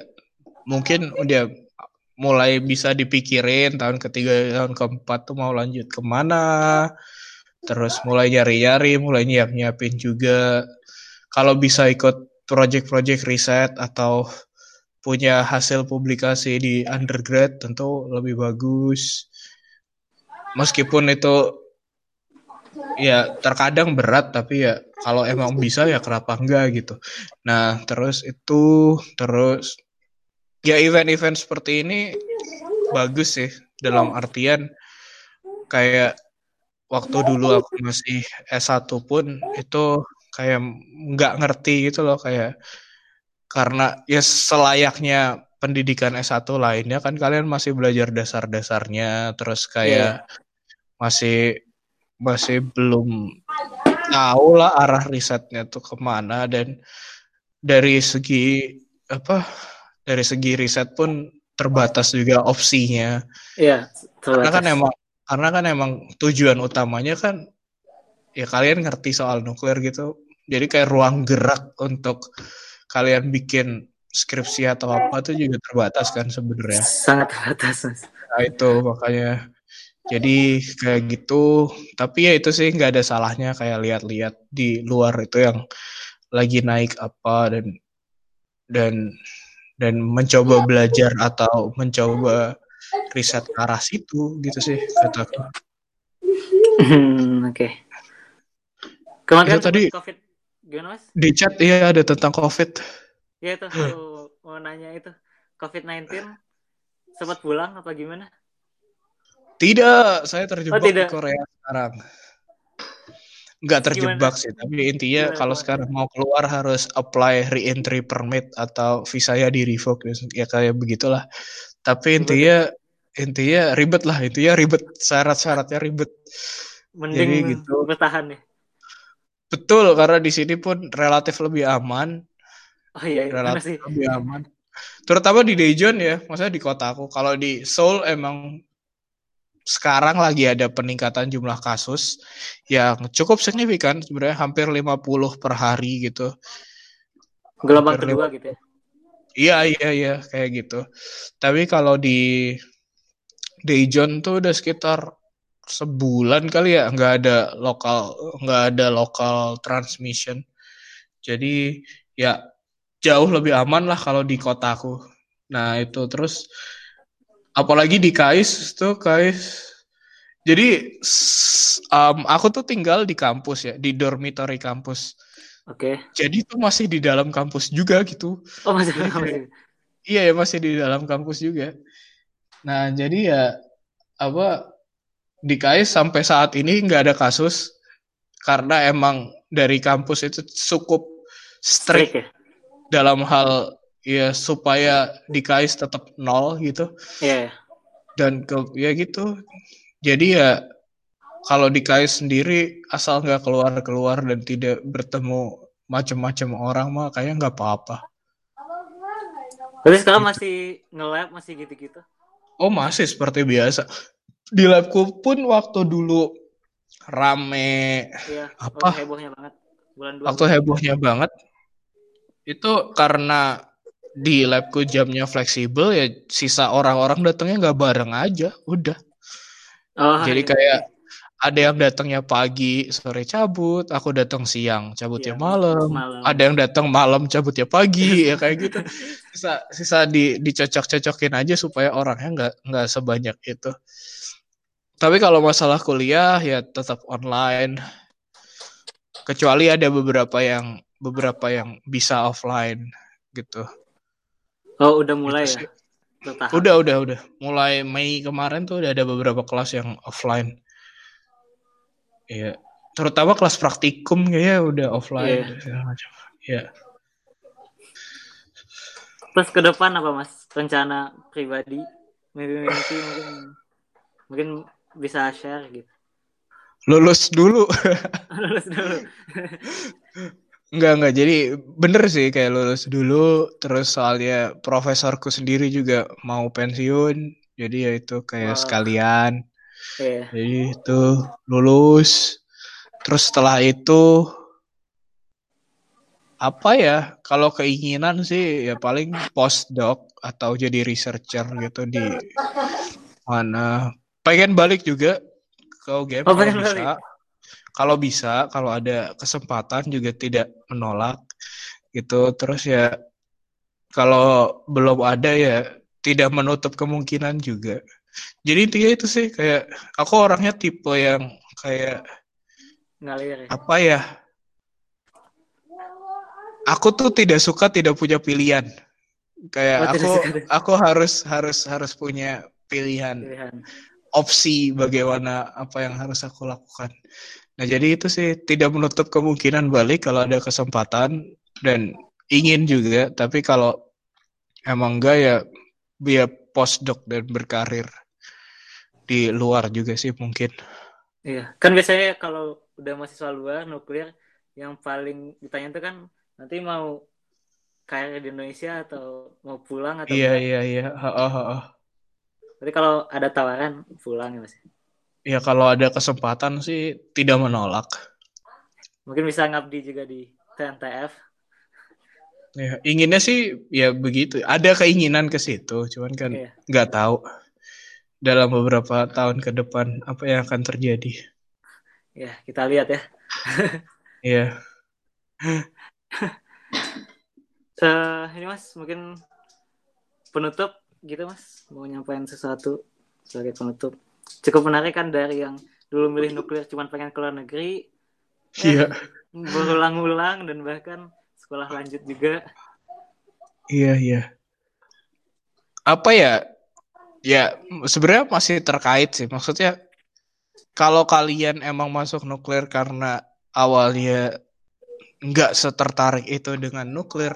mungkin udah mulai bisa dipikirin tahun ketiga tahun keempat tuh mau lanjut ke mana terus mulai nyari-nyari, mulai nyiap-nyiapin juga. Kalau bisa ikut project-project riset atau punya hasil publikasi di undergrad tentu lebih bagus. Meskipun itu ya terkadang berat tapi ya kalau emang bisa ya kenapa enggak gitu. Nah, terus itu terus ya event-event seperti ini bagus sih dalam artian kayak waktu dulu aku masih S1 pun itu kayak nggak ngerti gitu loh kayak karena ya selayaknya pendidikan S1 lainnya kan kalian masih belajar dasar-dasarnya terus kayak yeah. masih masih belum tahu lah arah risetnya tuh ke mana dan dari segi apa dari segi riset pun terbatas juga opsinya. Iya, Karena kan emang karena kan emang tujuan utamanya kan ya kalian ngerti soal nuklir gitu jadi kayak ruang gerak untuk kalian bikin skripsi atau apa tuh juga terbatas kan sebenarnya sangat terbatas nah itu makanya jadi kayak gitu tapi ya itu sih nggak ada salahnya kayak lihat-lihat di luar itu yang lagi naik apa dan dan dan mencoba belajar atau mencoba riset ke arah situ gitu sih kataku. Hmm, Oke. Okay. Kemarin kan tadi COVID gimana mas? Di chat iya ada tentang COVID. Iya tuh aku mau nanya itu COVID-19 sempat pulang apa gimana? Tidak, saya terjebak oh, tidak. di Korea sekarang. Enggak terjebak Gimana? sih, tapi intinya Gimana kalau sekarang mau keluar harus apply re-entry permit atau visanya di revoke ya kayak begitulah. Tapi intinya intinya ribet lah intinya ribet syarat-syaratnya ribet mending Jadi gitu bertahan ya betul karena di sini pun relatif lebih aman oh iya, iya relatif sih? lebih aman. Terutama di Daejeon ya maksudnya di kota aku. Kalau di Seoul emang sekarang lagi ada peningkatan jumlah kasus yang cukup signifikan sebenarnya hampir 50 per hari gitu. Gelombang kedua gitu ya? Iya iya iya kayak gitu. Tapi kalau di Daejeon tuh udah sekitar sebulan kali ya nggak ada lokal nggak ada lokal transmission. Jadi ya jauh lebih aman lah kalau di kotaku nah itu terus apalagi di Kais tuh Kais. Jadi um, aku tuh tinggal di kampus ya di dormitory kampus. Oke. Okay. jadi tuh masih di dalam kampus juga gitu. Oh masih di kampus. iya ya masih di dalam kampus juga. Nah, jadi ya apa di KAIS sampai saat ini nggak ada kasus karena emang dari kampus itu cukup strict, strict ya? Dalam hal ya supaya di KAIS tetap nol gitu. Iya. Yeah. Dan ke ya gitu. Jadi ya kalau di KAIS sendiri asal nggak keluar-keluar dan tidak bertemu macam-macam orang mah kayaknya nggak apa-apa. Tapi sekarang gitu. masih nge-lab masih gitu-gitu? Oh masih seperti biasa. Di labku pun waktu dulu rame iya, apa? Hebohnya banget. Bulan waktu hebohnya banget. Itu karena di labku jamnya fleksibel ya sisa orang-orang datangnya nggak bareng aja, udah. Oh, Jadi iya. kayak ada yang datangnya pagi sore cabut aku datang siang cabutnya ya, malam. malam ada yang datang malam cabutnya pagi ya kayak gitu sisa sisa di dicocok-cocokin aja supaya orangnya nggak nggak sebanyak itu tapi kalau masalah kuliah ya tetap online kecuali ada beberapa yang beberapa yang bisa offline gitu oh udah mulai gitu ya bertahap? Udah, udah, udah. Mulai Mei kemarin tuh udah ada beberapa kelas yang offline. Iya. Terutama kelas praktikum kayaknya udah offline. Iya. segala macam. Iya. Terus ke depan apa mas? Rencana pribadi, mimpi-mimpi mungkin mungkin bisa share gitu. Lulus dulu. Lulus dulu. Enggak, enggak. Jadi bener sih kayak lulus dulu. Terus soalnya profesorku sendiri juga mau pensiun. Jadi ya itu kayak sekalian. Iya. Jadi itu lulus. Terus setelah itu apa ya? Kalau keinginan sih ya paling postdoc atau jadi researcher gitu di mana. Pengen balik juga ke UGM Oh, kalau bisa. balik. Kalau bisa, kalau ada kesempatan juga tidak menolak gitu. Terus ya kalau belum ada ya tidak menutup kemungkinan juga. Jadi intinya itu sih kayak aku orangnya tipe yang kayak Ngalir ya. apa ya? Aku tuh tidak suka tidak punya pilihan. Kayak Oh, aku aku harus harus harus punya pilihan, Pilihan. opsi bagaimana apa yang harus aku lakukan. Nah, jadi itu sih tidak menutup kemungkinan balik kalau ada kesempatan dan ingin juga, tapi kalau emang enggak ya biar postdoc dan berkarir di luar juga sih mungkin. Iya. Kan biasanya kalau udah mahasiswa luar nuklir yang paling ditanya itu kan nanti mau karir di Indonesia atau mau pulang atau Iya, enggak. iya, iya. Ha-ha, ha-ha. Tapi kalau ada tawaran pulang ya mas. Ya kalau ada kesempatan sih tidak menolak. Mungkin bisa ngabdi juga di TNTF. Ya, inginnya sih ya begitu. Ada keinginan ke situ, cuman kan Iya. nggak tahu dalam beberapa tahun ke depan apa yang akan terjadi. Ya kita lihat ya. Iya. Eh, ini mas mungkin penutup gitu mas mau nyampaikan sesuatu sebagai penutup. Cukup menarik kan dari yang dulu milih nuklir cuman pengen ke luar negeri Iya. berulang-ulang dan bahkan sekolah lanjut juga. Iya, iya. Apa ya? Ya, sebenarnya masih terkait sih. Maksudnya kalau kalian emang masuk nuklir karena awalnya nggak setertarik itu dengan nuklir,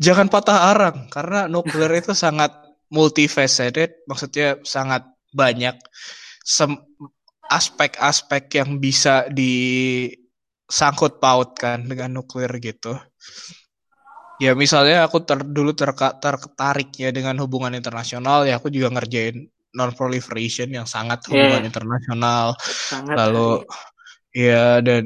jangan patah arang karena nuklir itu sangat multifaceted, maksudnya sangat banyak aspek-aspek yang bisa disangkut pautkan dengan nuklir gitu. Ya misalnya aku ter, dulu terka, tertariknya dengan hubungan internasional ya aku juga ngerjain non proliferation yang sangat hubungan Yeah. internasional Sangat lalu ya dan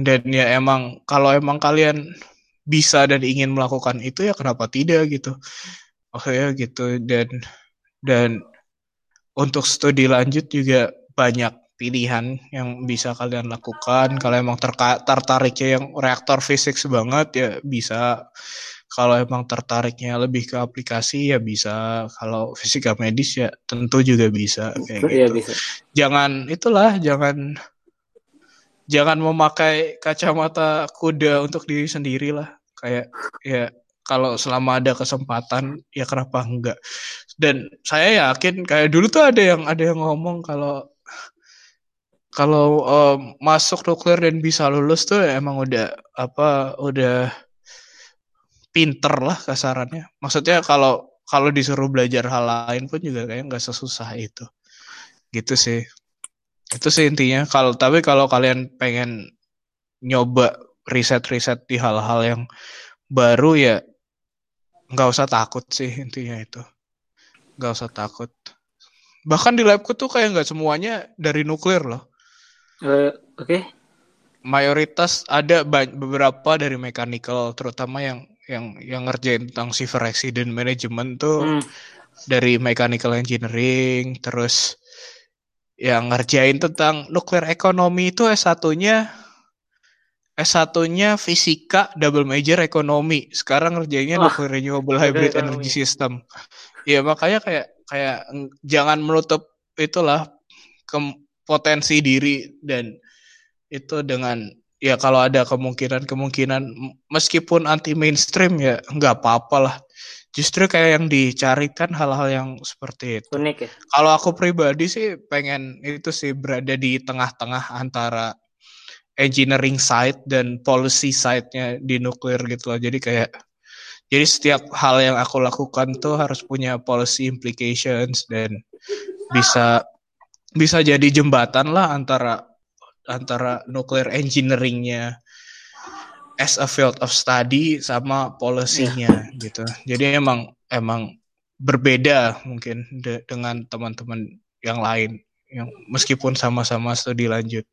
dan ya emang kalau emang kalian bisa dan ingin melakukan itu ya kenapa tidak gitu oke ya gitu dan dan untuk studi lanjut juga banyak pilihan yang bisa kalian lakukan. Kalau emang tertariknya yang reaktor fisik banget ya bisa. Kalau emang tertariknya lebih ke aplikasi ya bisa. Kalau fisika medis ya tentu juga bisa kayak Iya gitu. bisa. jangan itulah jangan jangan memakai kacamata kuda untuk diri sendiri lah kayak ya kalau selama ada kesempatan ya kenapa enggak? Dan saya yakin kayak dulu tuh ada yang ada yang ngomong kalau kalau em, masuk nuklir dan bisa lulus tuh ya emang udah apa udah pinter lah kasarannya. Maksudnya kalau kalau disuruh belajar hal lain pun juga kayak nggak sesusah itu. Gitu sih. Itu sih intinya. Kalau tapi kalau kalian pengen nyoba riset-riset di hal-hal yang baru ya nggak usah takut sih intinya itu nggak usah takut bahkan di labku tuh kayak nggak semuanya dari nuklir loh Eh, Oke. mayoritas ada beberapa dari mechanical terutama yang yang yang ngerjain tentang civil accident management tuh Hmm. dari mechanical engineering terus yang ngerjain tentang nuklir ekonomi itu S1-nya S1-nya fisika double major ekonomi. Sekarang ngerjainnya nuclear renewable hybrid ekonomi. energy system. Iya, makanya kayak kayak jangan menutup itulah ke potensi diri dan itu dengan ya kalau ada kemungkinan-kemungkinan meskipun anti mainstream ya nggak apa-apa lah. Justru kayak yang dicarikan hal-hal yang seperti itu. Unik ya. Kalau aku pribadi sih pengen itu sih berada di tengah-tengah antara engineering side dan policy side-nya di nuklir gitu loh. Jadi kayak jadi setiap hal yang aku lakukan tuh harus punya policy implications dan bisa bisa jadi jembatan lah antara antara nuclear engineeringnya as a field of study sama polisinya yeah. gitu. Jadi emang emang berbeda mungkin de dengan teman-teman yang lain yang meskipun sama-sama studi lanjut.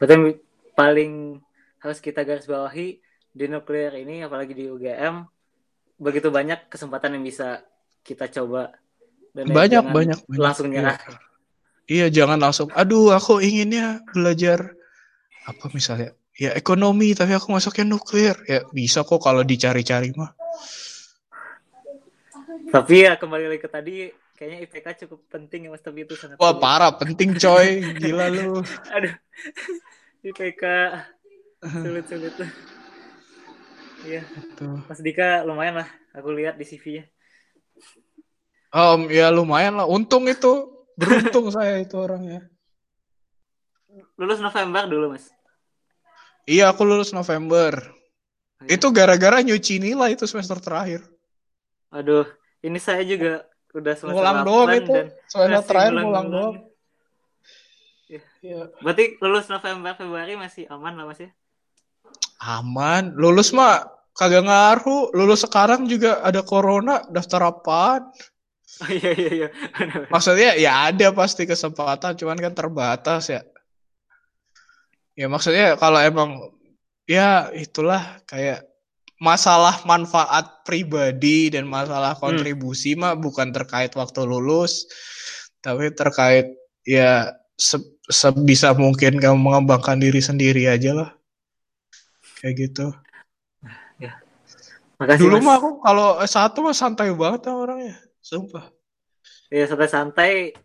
Berarti paling harus kita garis bawahi di nuklir ini apalagi di UGM begitu banyak kesempatan yang bisa kita coba dan banyak banyak langsung nyerah. Iya. iya, jangan langsung aduh aku inginnya belajar apa misalnya ya ekonomi tapi aku masuknya nuklir ya bisa kok kalau dicari-cari mah tapi ya kembali lagi ke tadi kayaknya IPK cukup penting ya mas tapi itu sangat wah parah penting coy. Gila lu. Aduh. IPK sulit sulit iya. Mas Dika lumayan lah. Aku lihat di CV-nya um ya lumayan lah. Untung itu. Beruntung saya itu orangnya. Lulus November dulu mas? Iya, aku lulus November. Oh, iya. Itu gara-gara nyuci nilai itu semester terakhir. Aduh, ini saya juga udah semester ngulang doang itu. Semester terakhir ngulang doang. Ya. ya. Berarti lulus November Februari masih aman lah Mas ya? Aman. Lulus mah kagak ngaruh. Lulus sekarang juga ada corona, daftar apaan? Oh, iya iya iya. Maksudnya ya ada pasti kesempatan, cuman kan terbatas ya ya maksudnya kalau emang ya itulah kayak masalah manfaat pribadi dan masalah hmm. kontribusi hmm. mah bukan terkait waktu lulus tapi terkait ya se sebisa mungkin kamu mengembangkan diri sendiri aja lah kayak gitu ya. Makasih, dulu mas. mah aku kalau satu mah santai banget lah orangnya sumpah ya santai-santai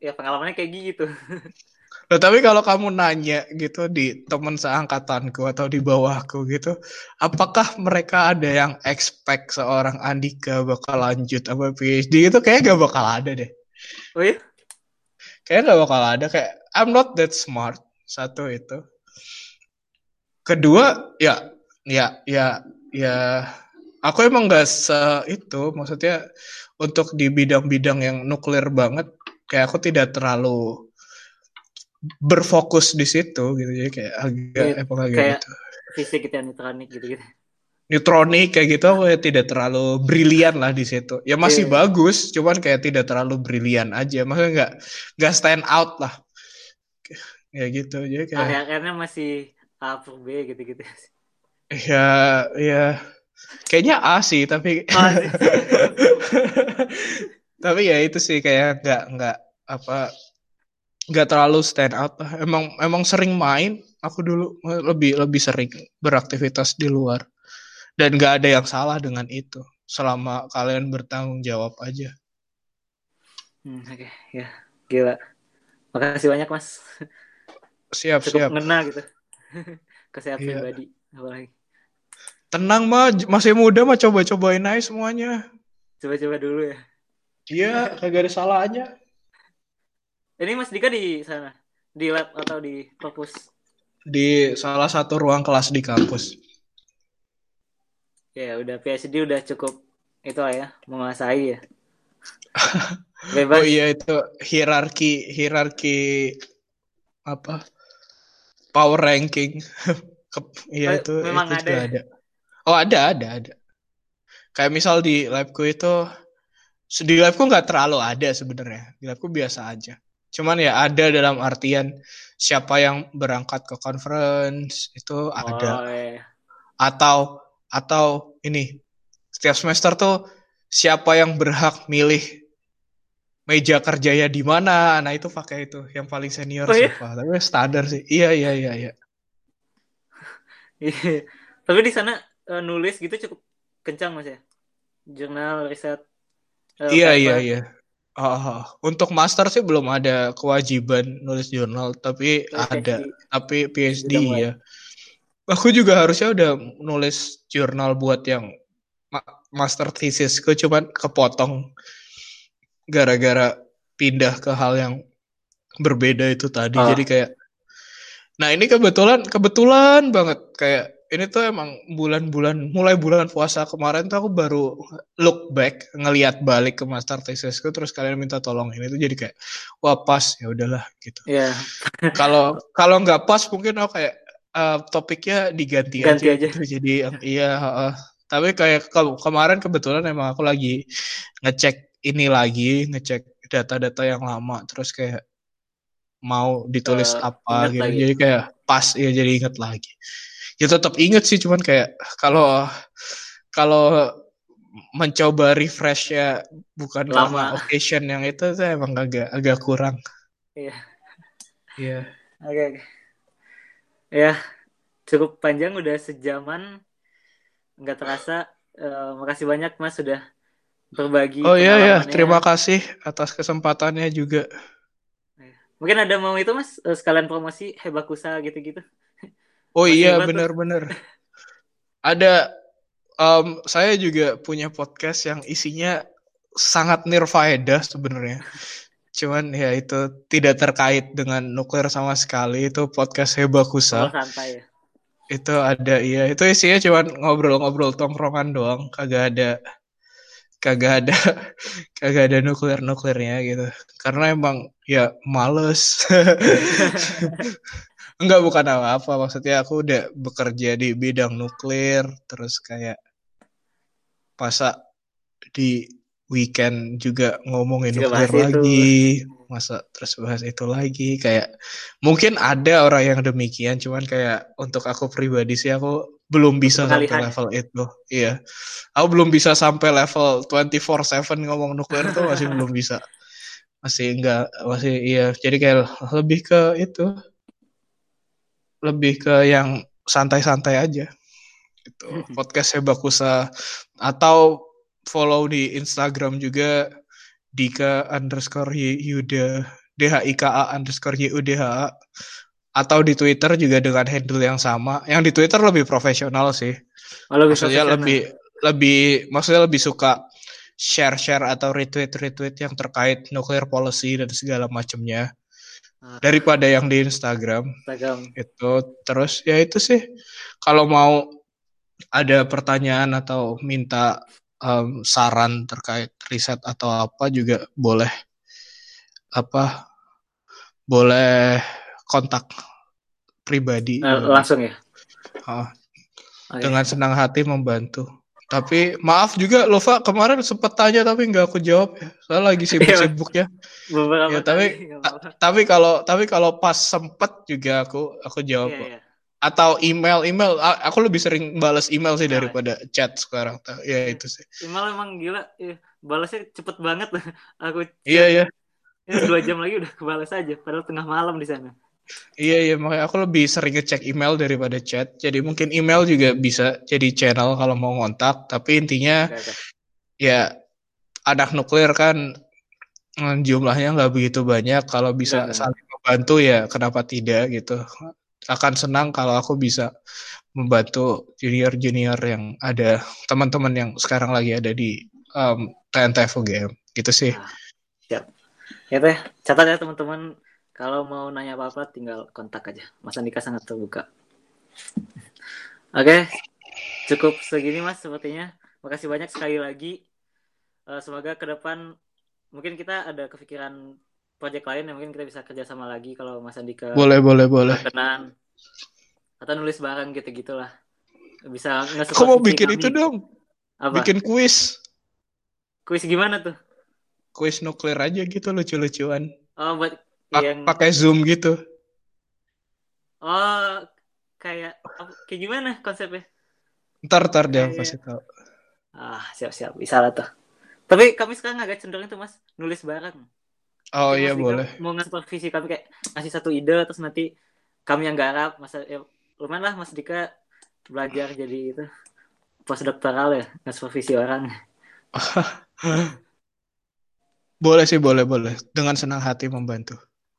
ya pengalamannya kayak gitu Nah, tapi kalau kamu nanya gitu di teman seangkatanku atau di bawahku gitu, apakah mereka ada yang expect seorang Andika bakal lanjut apa PhD itu kayak gak bakal ada deh. Oh iya? Kayak gak bakal ada kayak I'm not that smart satu itu. Kedua ya ya ya ya aku emang gak se itu maksudnya untuk di bidang-bidang yang nuklir banget kayak aku tidak terlalu berfokus di situ gitu. Jadi kayak agak apa kayak gitu. fisik gitu ya neutronik gitu gitu. Neutronik kayak gitu aku ya tidak terlalu brilian lah di situ. Ya masih yeah. bagus cuman kayak tidak terlalu brilian aja. Maksudnya nggak nggak stand out lah. Ya gitu jadi kayak akhirnya masih A per B gitu gitu. Ya ya kayaknya A sih tapi tapi ya itu sih kayak nggak nggak apa nggak terlalu stand out lah. Emang emang sering main. Aku dulu lebih lebih sering beraktivitas di luar. Dan nggak ada yang salah dengan itu. Selama kalian bertanggung jawab aja. Hmm, Oke, okay. ya gila. Makasih banyak mas. Siap Cukup siap. Ngena gitu. Kesehatan iya. pribadi apalagi. Tenang mah masih muda mah coba-cobain aja semuanya. Coba-coba dulu ya. Iya, kagak ada salahnya. Ini Mas Dika di sana, di lab atau di kampus? Di salah satu ruang kelas di kampus. Ya udah PhD udah cukup itu lah ya, menguasai ya. Bebas. Oh iya itu hierarki hierarki apa? Power ranking. Iya oh, itu memang itu ada, ya? ada. Oh ada ada ada. Kayak misal di labku itu di labku nggak terlalu ada sebenarnya. Di labku biasa aja. Cuman ya ada dalam artian siapa yang berangkat ke conference itu ada. Oh, iya. Atau atau ini setiap semester tuh siapa yang berhak milih meja kerjanya di mana. Nah, itu pakai itu yang paling senior oh, iya? siapa. Tapi standar sih. Iya, iya, iya, iya. Iya. Tapi di sana uh, nulis gitu cukup kencang Mas ya. Jurnal riset. Uh, iya, iya, iya. Oh, untuk master sih belum ada kewajiban nulis jurnal, tapi Oh, ada, PhD. tapi PhD Udah ya. Aku juga harusnya udah nulis jurnal buat yang ma- master thesisku, cuman kepotong gara-gara pindah ke hal yang berbeda itu tadi. Oh. Jadi kayak, nah ini kebetulan kebetulan banget kayak ini tuh emang bulan-bulan mulai bulan puasa kemarin tuh aku baru look back ngelihat balik ke master thesisku terus kalian minta tolong ini tuh jadi kayak wah pas ya udahlah gitu. Iya, Kalau kalau nggak pas mungkin aku kayak eh, topiknya diganti Ganti aja, aja. gitu. Jadi iya, heeh. tapi kayak ke- kemarin kebetulan emang aku lagi ngecek ini lagi, ngecek data-data yang lama terus kayak mau ditulis Eh, apa gitu. lagi. Jadi kayak pas ya jadi inget lagi. Ya tetap inget sih cuman kayak kalau kalau mencoba refresh ya bukan Lama. karena occasion yang itu tuh emang agak agak kurang. Iya. Iya. Oke. Ya, cukup panjang udah sejaman. Nggak terasa. Eh, makasih banyak Mas sudah berbagi Oh iya ya, pengalamannya. terima kasih atas kesempatannya juga. Mungkin ada mau itu Mas eh, sekalian promosi Hebakusa gitu-gitu. Oh Masih iya benar-benar. Ada em, saya juga punya podcast yang isinya sangat nirfaedah sebenarnya. Cuman ya itu tidak terkait dengan nuklir sama sekali. Itu podcast Hebakusa. Oh, santai ya. Itu ada iya, itu isinya cuman ngobrol-ngobrol tongkrongan doang, kagak ada kagak ada kagak ada nuklir-nuklirnya gitu. Karena emang ya males. Enggak bukan apa-apa, maksudnya aku udah bekerja di bidang nuklir, terus kayak masa di weekend juga ngomongin Juga nuklir bahas itu. lagi, masa terus bahas itu lagi, kayak mungkin ada orang yang demikian, cuman kayak untuk aku pribadi sih aku belum bisa sampai level itu, iya, aku belum bisa sampai level 24/7 ngomong nuklir tuh masih belum bisa, masih enggak, masih iya, jadi kayak lebih ke itu lebih ke yang santai-santai aja. Gitu. Podcast Hebakusa atau follow di Instagram juga Dika underscore Y- Yuda DHIKA underscore YUDHA atau di Twitter juga dengan handle yang sama. Yang di Twitter lebih profesional sih. Oh, lebih maksudnya lebih lebih maksudnya lebih suka share-share atau retweet-retweet yang terkait nuclear policy dan segala macamnya. Daripada yang di Instagram Instagram. itu terus ya itu sih kalau mau ada pertanyaan atau minta em, saran terkait riset atau apa juga boleh apa boleh kontak pribadi Eh, langsung ya. Ah, Oke. dengan senang hati membantu tapi maaf juga Lova kemarin sempat tanya tapi nggak aku jawab ya saya lagi sibuk-sibuknya Beberapa ya, tapi- kali, nggak apa-apa. tapi kalau tapi kalau pas sempet juga aku aku jawab Iya, kok. iya. atau email email aku lebih sering balas email sih Email ya? daripada chat sekarang ya itu sih Email emang gila. Iya, Balasnya cepet banget. Aku iya iya ini dua jam lagi udah kebalas aja. Padahal tengah malam di sana. Iya iya makanya aku lebih sering ngecek email daripada chat jadi mungkin email juga bisa jadi channel kalau mau ngontak tapi intinya Oke, oke. ya anak nuklir kan mm, jumlahnya nggak begitu banyak kalau bisa nggak. saling membantu ya kenapa tidak gitu akan senang kalau aku bisa membantu junior-junior yang ada teman-teman yang sekarang lagi ada di um, TNTF UGM gitu sih siap. Ya teh, catat ya teman-teman. Kalau mau nanya apa-apa tinggal kontak aja. Mas Andika sangat terbuka. Oke, cukup segini Mas sepertinya. Makasih banyak sekali lagi. Eh, semoga ke depan mungkin kita ada kepikiran project lain yang mungkin kita bisa kerjasama lagi kalau Mas Andika boleh boleh boleh. berkenan. Atau nulis bareng gitu gitulah bisa aku mau bikin itu dong. Apa? Bikin kuis. Kuis gimana tuh? Kuis nuklir aja gitu lucu-lucuan. Oh buat Pa- yang pakai zoom gitu. Oh kayak apa- kayak gimana konsepnya? Ntar ntar dia Kayak- kasih tahu. Ah siap siap bisa lah tuh. Tapi kami sekarang agak cenderung itu mas nulis bareng. Oh Mungkin iya boleh. mau nge-supervisi kami kayak ngasih satu ide terus nanti kami yang garap. Masa ya, lumayan lah Mas Dika belajar jadi itu postdoktoral ya nge-supervisi orang. Boleh sih, boleh, boleh. Dengan senang hati membantu.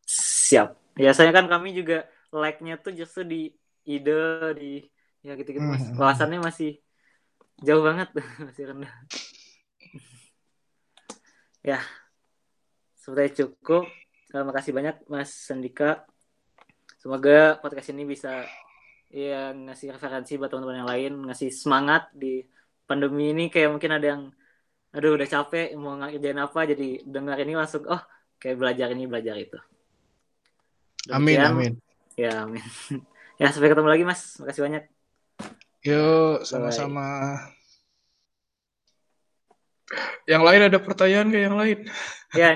Siap. Biasanya kan kami juga like-nya tuh justru di ide, di ya gitu-gitu mas. Wawasannya masih jauh banget, masih rendah. ya, sudah cukup. Terima kasih banyak Mas Sandika. Semoga podcast ini bisa ya ngasih referensi buat teman-teman yang lain, ngasih semangat di pandemi ini kayak mungkin ada yang aduh udah capek mau ngerjain apa jadi dengar ini langsung oh kayak belajar ini belajar itu. Amin, Demikian. amin. Ya, amin. ya, sampai ketemu lagi, Mas. Makasih banyak. Yuk, sama-sama. Yang lain ada pertanyaan ke yang lain? Ya, ini